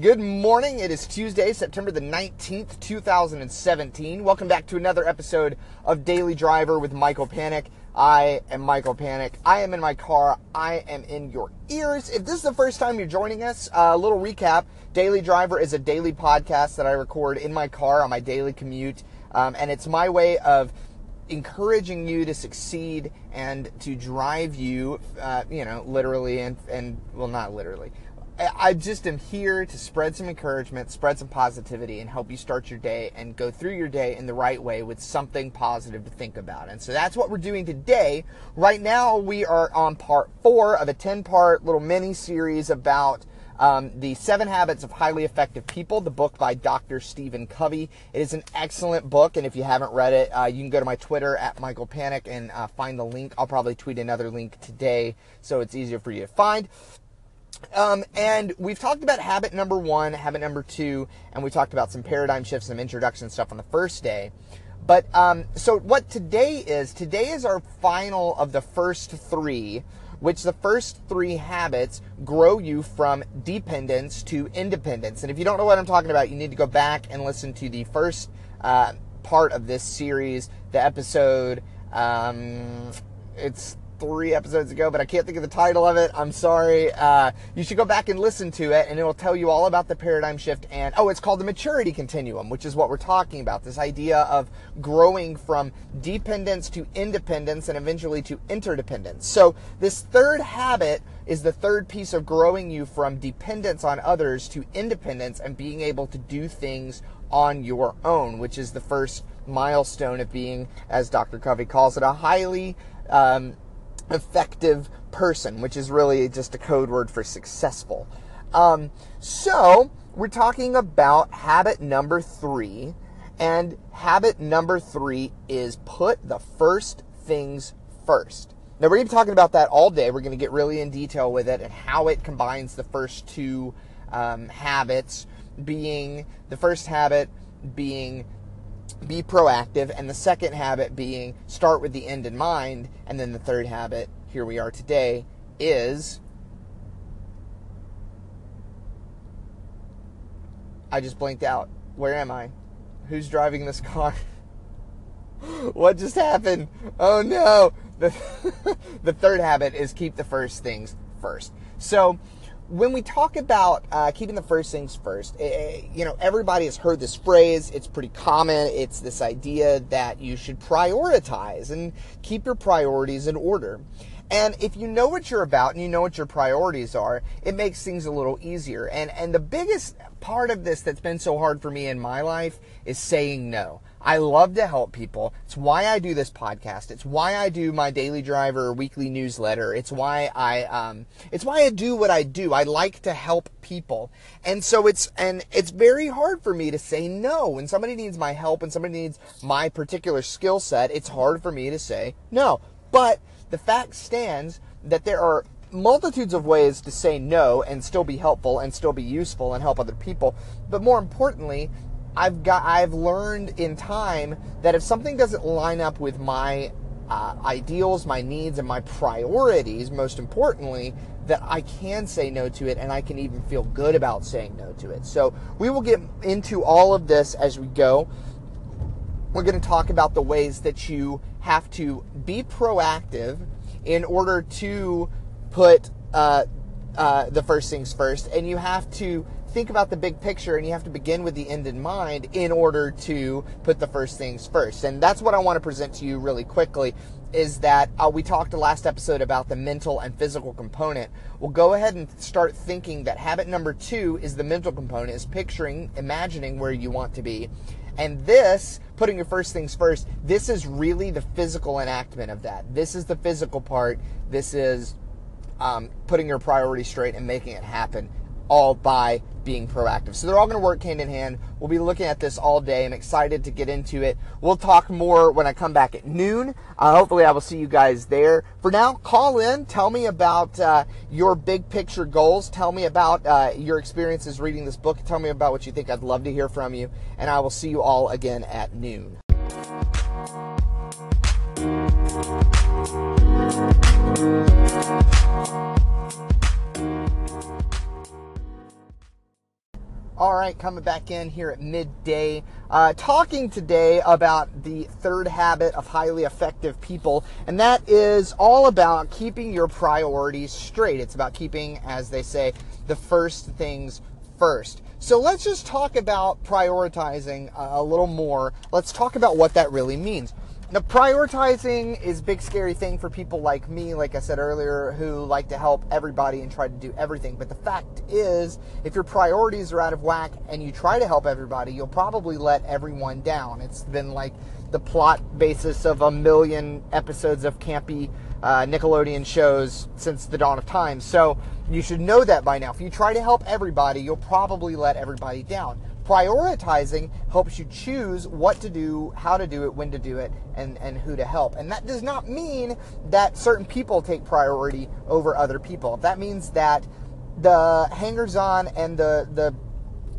Good morning. It is Tuesday, September the 19th, 2017. Welcome back to another episode of Daily Driver with Michael Panic. I am Michael Panic. I am in my car. I am in your ears. If this is the first time you're joining us, a uh, little recap. Daily Driver is a daily podcast that I record in my car on my daily commute. Um, and it's my way of encouraging you to succeed and to drive you, uh, you know, literally and, and, well, not literally, I just am here to spread some encouragement, spread some positivity, and help you start your day and go through your day in the right way with something positive to think about. And so that's what we're doing today. Right now, we are on part four of a 10 part little mini series about um, the Seven Habits of Highly Effective People, the book by Dr. Stephen Covey. It is an excellent book, and if you haven't read it, uh, you can go to my Twitter at Michael Panic and uh, find the link. I'll probably tweet another link today so it's easier for you to find. Um, and we've talked about habit number one, habit number two, and we talked about some paradigm shifts, some introduction stuff on the first day. But um, so what today is, today is our final of the first three, which the first three habits grow you from dependence to independence. And if you don't know what I'm talking about, you need to go back and listen to the first uh, part of this series, the episode. Um, it's three episodes ago, but I can't think of the title of it. I'm sorry. Uh, you should go back and listen to it, and it will tell you all about the paradigm shift. And oh, it's called the maturity continuum, which is what we're talking about. This idea of growing from dependence to independence and eventually to interdependence. So, this third habit is the third piece of growing you from dependence on others to independence and being able to do things on your own, which is the first milestone of being, as Dr. Covey calls it, a highly um, effective person, which is really just a code word for successful. Um, so, we're talking about habit number three. And habit number three is put the first things first. Now, we're going to be talking about that all day. We're going to get really in detail with it and how it combines the first two um, habits, being the first habit being be proactive, and the second habit being start with the end in mind, and then the third habit, here we are today, is I just blinked out. Where am I? Who's driving this car? what just happened? Oh no! The, the third habit is keep the first things first. So, when we talk about uh, keeping the first things first, eh, eh, you know, everybody has heard this phrase. It's pretty common. It's this idea that you should prioritize and keep your priorities in order. And if you know what you're about and you know what your priorities are, it makes things a little easier. And and the biggest part of this that's been so hard for me in my life is saying no. I love to help people. It's why I do this podcast. It's why I do my daily driver weekly newsletter. It's why I um, it's why I do what I do. I like to help people. And so it's and it's very hard for me to say no when somebody needs my help and somebody needs my particular skill set. It's hard for me to say no. But the fact stands that there are multitudes of ways to say no and still be helpful and still be useful and help other people. But more importantly, I've got I've learned in time that if something doesn't line up with my uh, ideals, my needs, and my priorities, most importantly, that I can say no to it and I can even feel good about saying no to it. So we will get into all of this as we go. We're going to talk about the ways that you have to be proactive in order to put uh, uh, the first things first, and you have to think about the big picture and you have to begin with the end in mind in order to put the first things first. And that's what I want to present to you really quickly is that uh, we talked last episode about the mental and physical component. Well, go ahead and start thinking that habit number two is the mental component, is picturing, imagining where you want to be. And this, putting your first things first, this is really the physical enactment of that. This is the physical part. This is um, putting your priorities straight and making it happen all by being proactive. So they're all going to work hand in hand. We'll be looking at this all day. I'm excited to get into it. We'll talk more when I come back at noon. Uh, hopefully, I will see you guys there. For now, call in. Tell me about uh, your big picture goals. Tell me about uh, your experiences reading this book. Tell me about what you think. I'd love to hear from you. And I will see you all again at noon. All right, coming back in here at midday, uh, talking today about the third habit of highly effective people, and that is all about keeping your priorities straight. It's about keeping, as they say, the first things first. So let's just talk about prioritizing a little more. Let's talk about what that really means. Now, prioritizing is a big scary thing for people like me, like I said earlier, who like to help everybody and try to do everything. But the fact is, if your priorities are out of whack and you try to help everybody, you'll probably let everyone down. It's been like the plot basis of a million episodes of campy uh, Nickelodeon shows since the dawn of time. So you should know that by now. If you try to help everybody, you'll probably let everybody down prioritizing helps you choose what to do, how to do it, when to do it, and, and who to help. And that does not mean that certain people take priority over other people. That means that the hangers on and the, the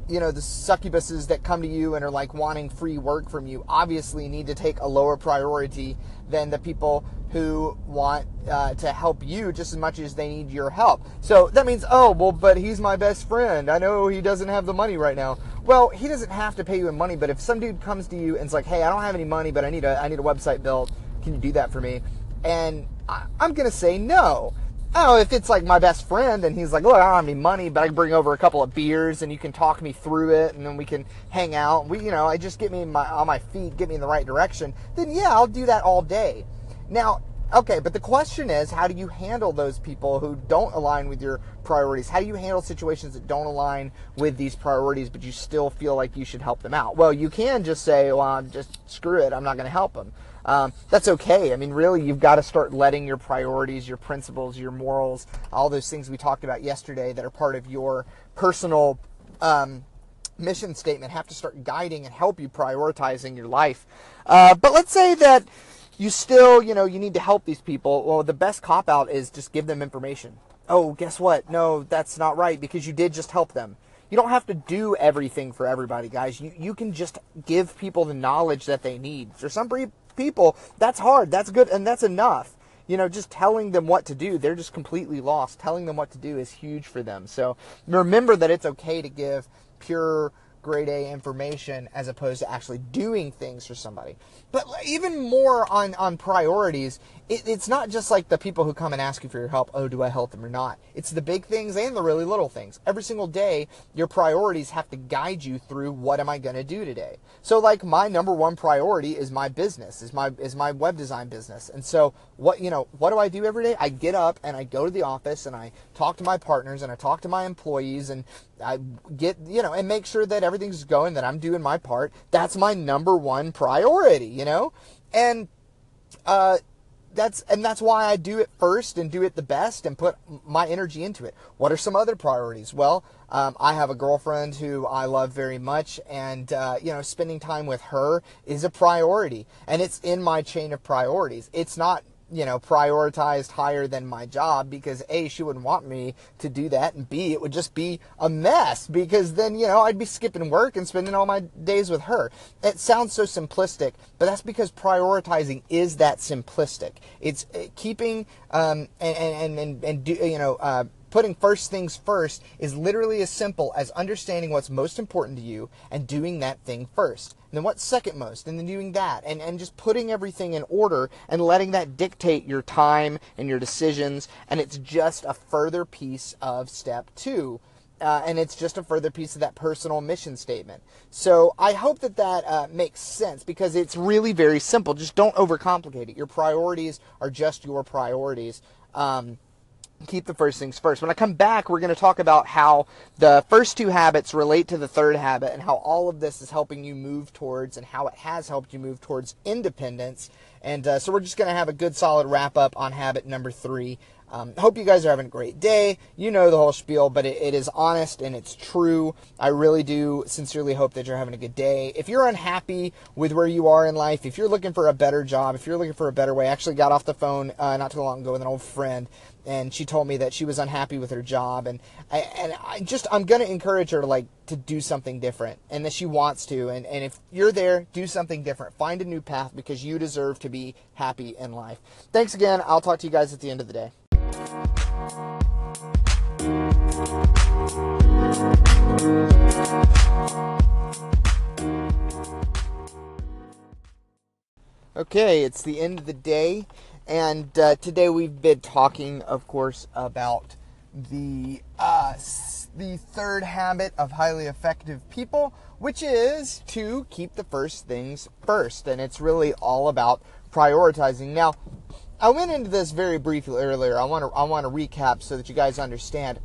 you know the succubuses that come to you and are like wanting free work from you obviously need to take a lower priority than the people who want uh, to help you just as much as they need your help. So that means, oh, well, but he's my best friend. I know he doesn't have the money right now. Well, he doesn't have to pay you in money, but if some dude comes to you and it's like, hey, I don't have any money, but I need a, I need a website built. Can you do that for me? And I, I'm going to say no. Oh, if it's like my best friend and he's like, look, I don't have any money, but I can bring over a couple of beers and you can talk me through it and then we can hang out. We, you know, I just get me my, on my feet, get me in the right direction. Then yeah, I'll do that all day. Now, okay, but the question is, how do you handle those people who don't align with your priorities? How do you handle situations that don't align with these priorities, but you still feel like you should help them out? Well, you can just say, well, I'm just screw it, I'm not going to help them. Um, that's okay. I mean, really, you've got to start letting your priorities, your principles, your morals, all those things we talked about yesterday that are part of your personal um, mission statement have to start guiding and help you prioritizing your life. Uh, but let's say that you still, you know, you need to help these people. Well, the best cop out is just give them information. Oh, guess what? No, that's not right because you did just help them. You don't have to do everything for everybody, guys. You, you can just give people the knowledge that they need. For some people, that's hard. That's good, and that's enough. You know, just telling them what to do, they're just completely lost. Telling them what to do is huge for them. So remember that it's okay to give pure grade A information as opposed to actually doing things for somebody. But even more on, on priorities, it, it's not just like the people who come and ask you for your help, oh, do I help them or not? It's the big things and the really little things. Every single day, your priorities have to guide you through what am I going to do today. So like my number one priority is my business, is my is my web design business. And so what, you know, what do I do every day? I get up and I go to the office and I talk to my partners and I talk to my employees and I get, you know, and make sure that everything's going, that I'm doing my part. That's my number one priority, you know? And uh that's and that's why I do it first and do it the best and put my energy into it. What are some other priorities? Well, um, I have a girlfriend who I love very much, and uh, you know, spending time with her is a priority, and it's in my chain of priorities. It's not you know, prioritized higher than my job because A, she wouldn't want me to do that, and B, it would just be a mess because then, you know, I'd be skipping work and spending all my days with her. It sounds so simplistic, but that's because prioritizing is that simplistic. It's uh, keeping, um, and, and, and, and do, you know, uh, Putting first things first is literally as simple as understanding what's most important to you and doing that thing first. And then what's second most, and then doing that. And, and just putting everything in order and letting that dictate your time and your decisions. And it's just a further piece of step two. Uh, and it's just a further piece of that personal mission statement. So I hope that that uh, makes sense because it's really very simple. Just don't overcomplicate it. Your priorities are just your priorities. Um, keep the first things first. When I come back, we're going to talk about how the first two habits relate to the third habit and how all of this is helping you move towards and how it has helped you move towards independence. And uh, so we're just going to have a good solid wrap up on habit number three. Um, hope you guys are having a great day. You know the whole spiel, but it, it is honest and it's true. I really do sincerely hope that you're having a good day. If you're unhappy with where you are in life, if you're looking for a better job, if you're looking for a better way, I actually got off the phone uh, not too long ago with an old friend and she told me that she was unhappy with her job and I, and I just I'm to encourage her to like to do something different and that she wants to and and if you're there do something different find a new path because you deserve to be happy in life thanks again I'll talk to you guys at the end of the day Okay, it's the end of the day, and uh, today we've been talking, of course, about the uh, the third habit of highly effective people, which is to keep the first things first, and it's really all about prioritizing. Now, I went into this very briefly earlier. I want to I want to recap so that you guys understand.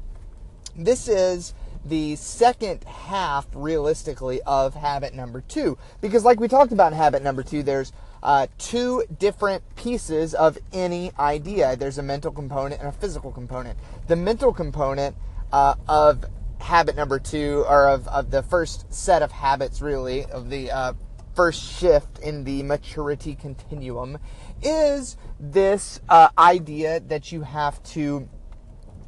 This is the second half, realistically, of habit number two. Because, like we talked about in habit number two, there's uh, two different pieces of any idea there's a mental component and a physical component. The mental component uh, of habit number two, or of, of the first set of habits, really, of the uh, first shift in the maturity continuum, is this uh, idea that you have to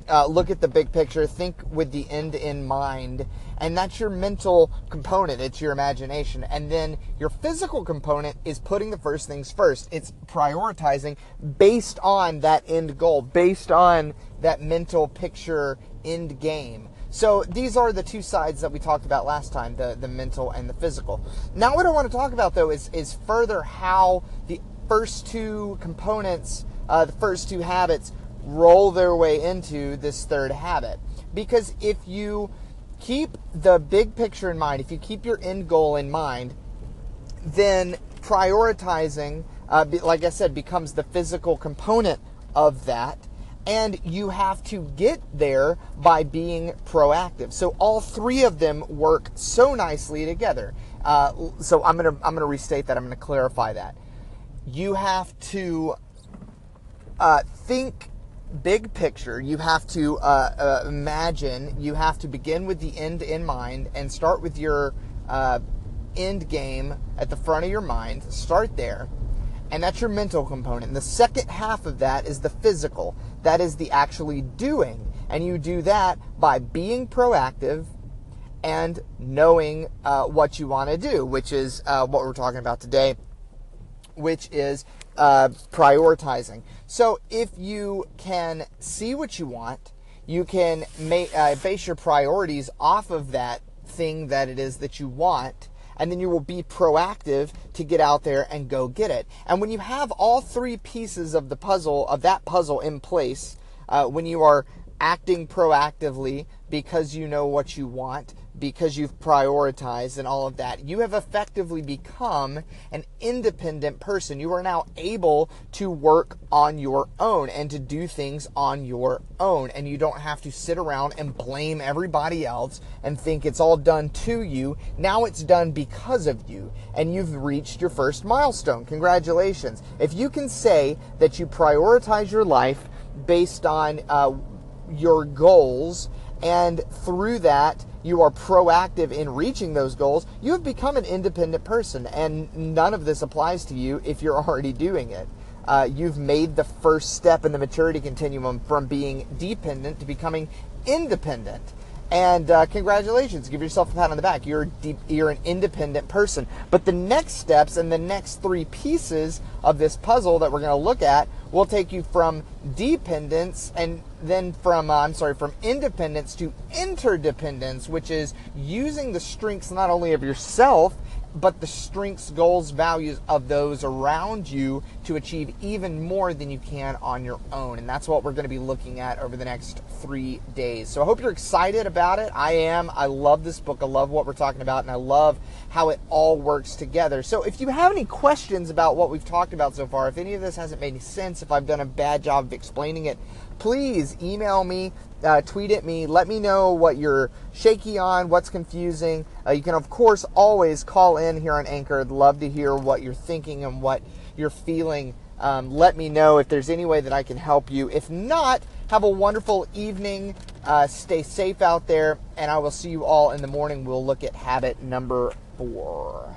uh, look at the big picture, think with the end in mind, and that's your mental component. It's your imagination. And then your physical component is putting the first things first. It's prioritizing based on that end goal, based on that mental picture end game. So these are the two sides that we talked about last time, the, the mental and the physical. Now what I want to talk about though is, is further how the first two components, uh, the first two habits roll their way into this third habit. Because if you keep the big picture in mind, if you keep your end goal in mind, then prioritizing, uh, like I said, becomes the physical component of that. And you have to get there by being proactive. So all three of them work so nicely together. Uh, so I'm gonna I'm gonna restate that. I'm gonna clarify that. You have to uh, think big picture, you have to uh, uh, imagine, you have to begin with the end in mind and start with your uh, end game at the front of your mind. Start there. And that's your mental component. And the second half of that is the physical. That is the actually doing. And you do that by being proactive and knowing uh, what you want to do, which is uh, what we're talking about today, which is uh, prioritizing. So if you can see what you want, you can make, uh, base your priorities off of that thing that it is that you want, and then you will be proactive to get out there and go get it. And when you have all three pieces of the puzzle, of that puzzle in place, uh, when you are acting proactively because you know what you want, because you've prioritized and all of that. You have effectively become an independent person. You are now able to work on your own and to do things on your own. And you don't have to sit around and blame everybody else and think it's all done to you. Now it's done because of you. And you've reached your first milestone. Congratulations. If you can say that you prioritize your life based on uh, your goals and through that you are proactive in reaching those goals, you have become an independent person. And none of this applies to you if you're already doing it. Uh, you've made the first step in the maturity continuum from being dependent to becoming independent. And uh, congratulations, give yourself a pat on the back. You're deep, you're an independent person. But the next steps and the next three pieces of this puzzle that we're going to look at will take you from dependence and then from uh, I'm sorry from independence to interdependence, which is using the strengths not only of yourself but the strengths, goals, values of those around you to achieve even more than you can on your own. And that's what we're going to be looking at over the next three days. So I hope you're excited about it. I am. I love this book. I love what we're talking about, and I love how it all works together. So if you have any questions about what we've talked about so far, if any of this hasn't made any sense, if I've done a bad job of explaining it, please email me, uh, tweet at me, let me know what you're shaky on, what's confusing. Uh, you can, of course, always call in here on Anchor. I'd love to hear what you're thinking and what you're feeling. Um, let me know if there's any way that I can help you. If not, have a wonderful evening. Uh, stay safe out there, and I will see you all in the morning. We'll look at habit number four.